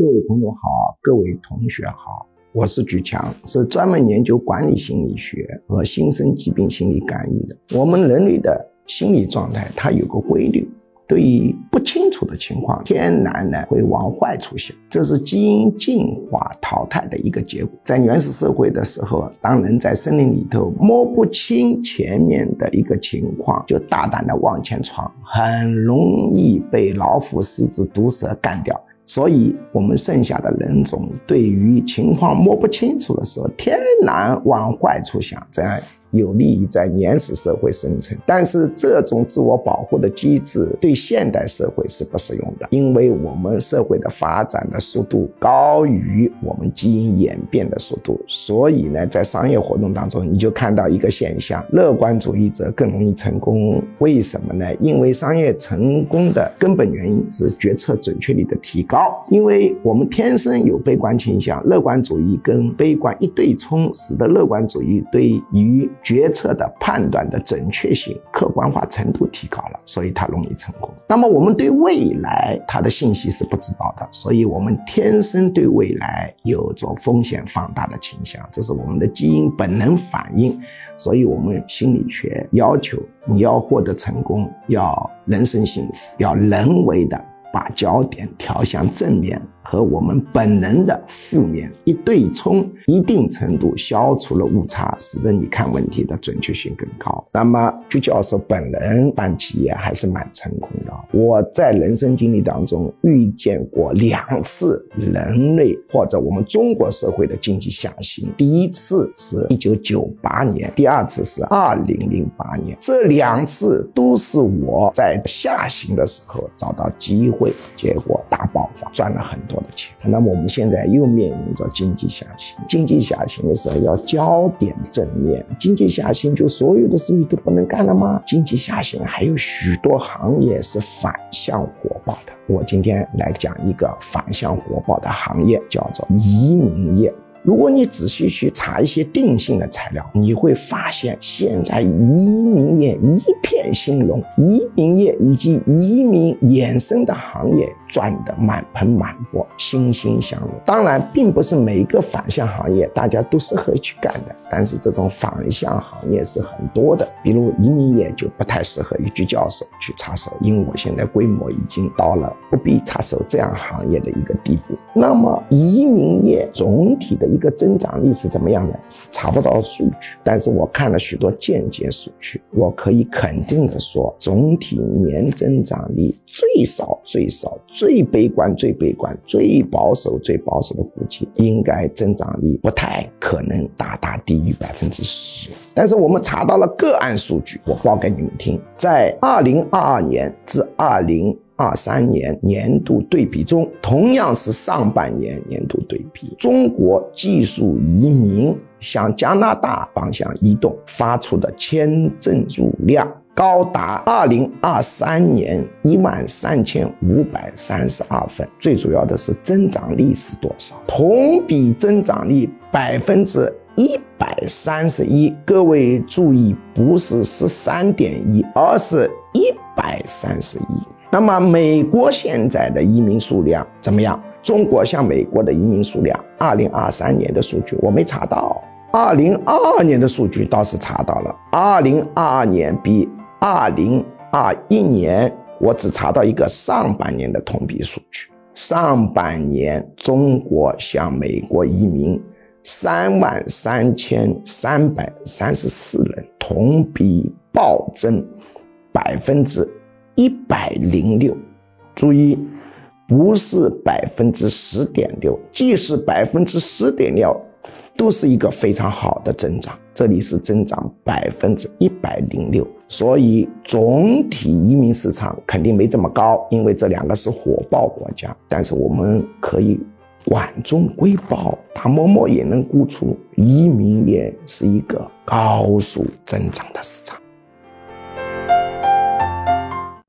各位朋友好，各位同学好，我是举强，是专门研究管理心理学和新生疾病心理干预的。我们人类的心理状态，它有个规律。对于不清楚的情况，天然呢会往坏处想，这是基因进化淘汰的一个结果。在原始社会的时候，当人在森林里头摸不清前面的一个情况，就大胆的往前闯，很容易被老虎、狮子、毒蛇干掉。所以，我们剩下的人种对于情况摸不清楚的时候，天然往坏处想，这样。有利于在原始社会生存，但是这种自我保护的机制对现代社会是不适用的，因为我们社会的发展的速度高于我们基因演变的速度，所以呢，在商业活动当中，你就看到一个现象：乐观主义者更容易成功。为什么呢？因为商业成功的根本原因是决策准确率的提高，因为我们天生有悲观倾向，乐观主义跟悲观一对冲，使得乐观主义对于决策的判断的准确性、客观化程度提高了，所以它容易成功。那么我们对未来它的信息是不知道的，所以我们天生对未来有着风险放大的倾向，这是我们的基因本能反应。所以我们心理学要求你要获得成功，要人生幸福，要人为的把焦点调向正面。和我们本能的负面一对冲，一定程度消除了误差，使得你看问题的准确性更高。那么，鞠教授本人办企业还是蛮成功的。我在人生经历当中遇见过两次人类或者我们中国社会的经济下行，第一次是一九九八年，第二次是二零零八年。这两次都是我在下行的时候找到机会，结果大爆发，赚了很多。那么我们现在又面临着经济下行。经济下行的时候要焦点正面。经济下行就所有的事情都不能干了吗？经济下行还有许多行业是反向火爆的。我今天来讲一个反向火爆的行业，叫做移民业。如果你仔细去查一些定性的材料，你会发现现在移民业一片兴隆，移民业以及移民衍生的行业赚得满盆满钵，欣欣向荣。当然，并不是每一个反向行业大家都适合去干的，但是这种反向行业是很多的。比如移民业就不太适合一句教授去插手，因为我现在规模已经到了不必插手这样行业的一个地步。那么移民业总体的。一个增长率是怎么样的？查不到数据，但是我看了许多间接数据，我可以肯定的说，总体年增长率最少最少最悲观最悲观最保守最保守的估计，应该增长率不太可能大大低于百分之十。但是我们查到了个案数据，我报给你们听，在二零二二年至二零。二三年年度对比中，同样是上半年年度对比，中国技术移民向加拿大方向移动发出的签证数量高达二零二三年一万三千五百三十二份。最主要的是增长率是多少？同比增长率百分之一百三十一。各位注意，不是十三点一，而是一百三十一。那么美国现在的移民数量怎么样？中国向美国的移民数量，二零二三年的数据我没查到，二零二二年的数据倒是查到了。二零二二年比二零二一年，我只查到一个上半年的同比数据。上半年中国向美国移民三万三千三百三十四人，同比暴增百分之。一百零六，注意，不是百分之十点六，即使百分之十点六，都是一个非常好的增长。这里是增长百分之一百零六，所以总体移民市场肯定没这么高，因为这两个是火爆国家。但是我们可以管中窥豹，他默默也能估出移民也是一个高速增长的市场。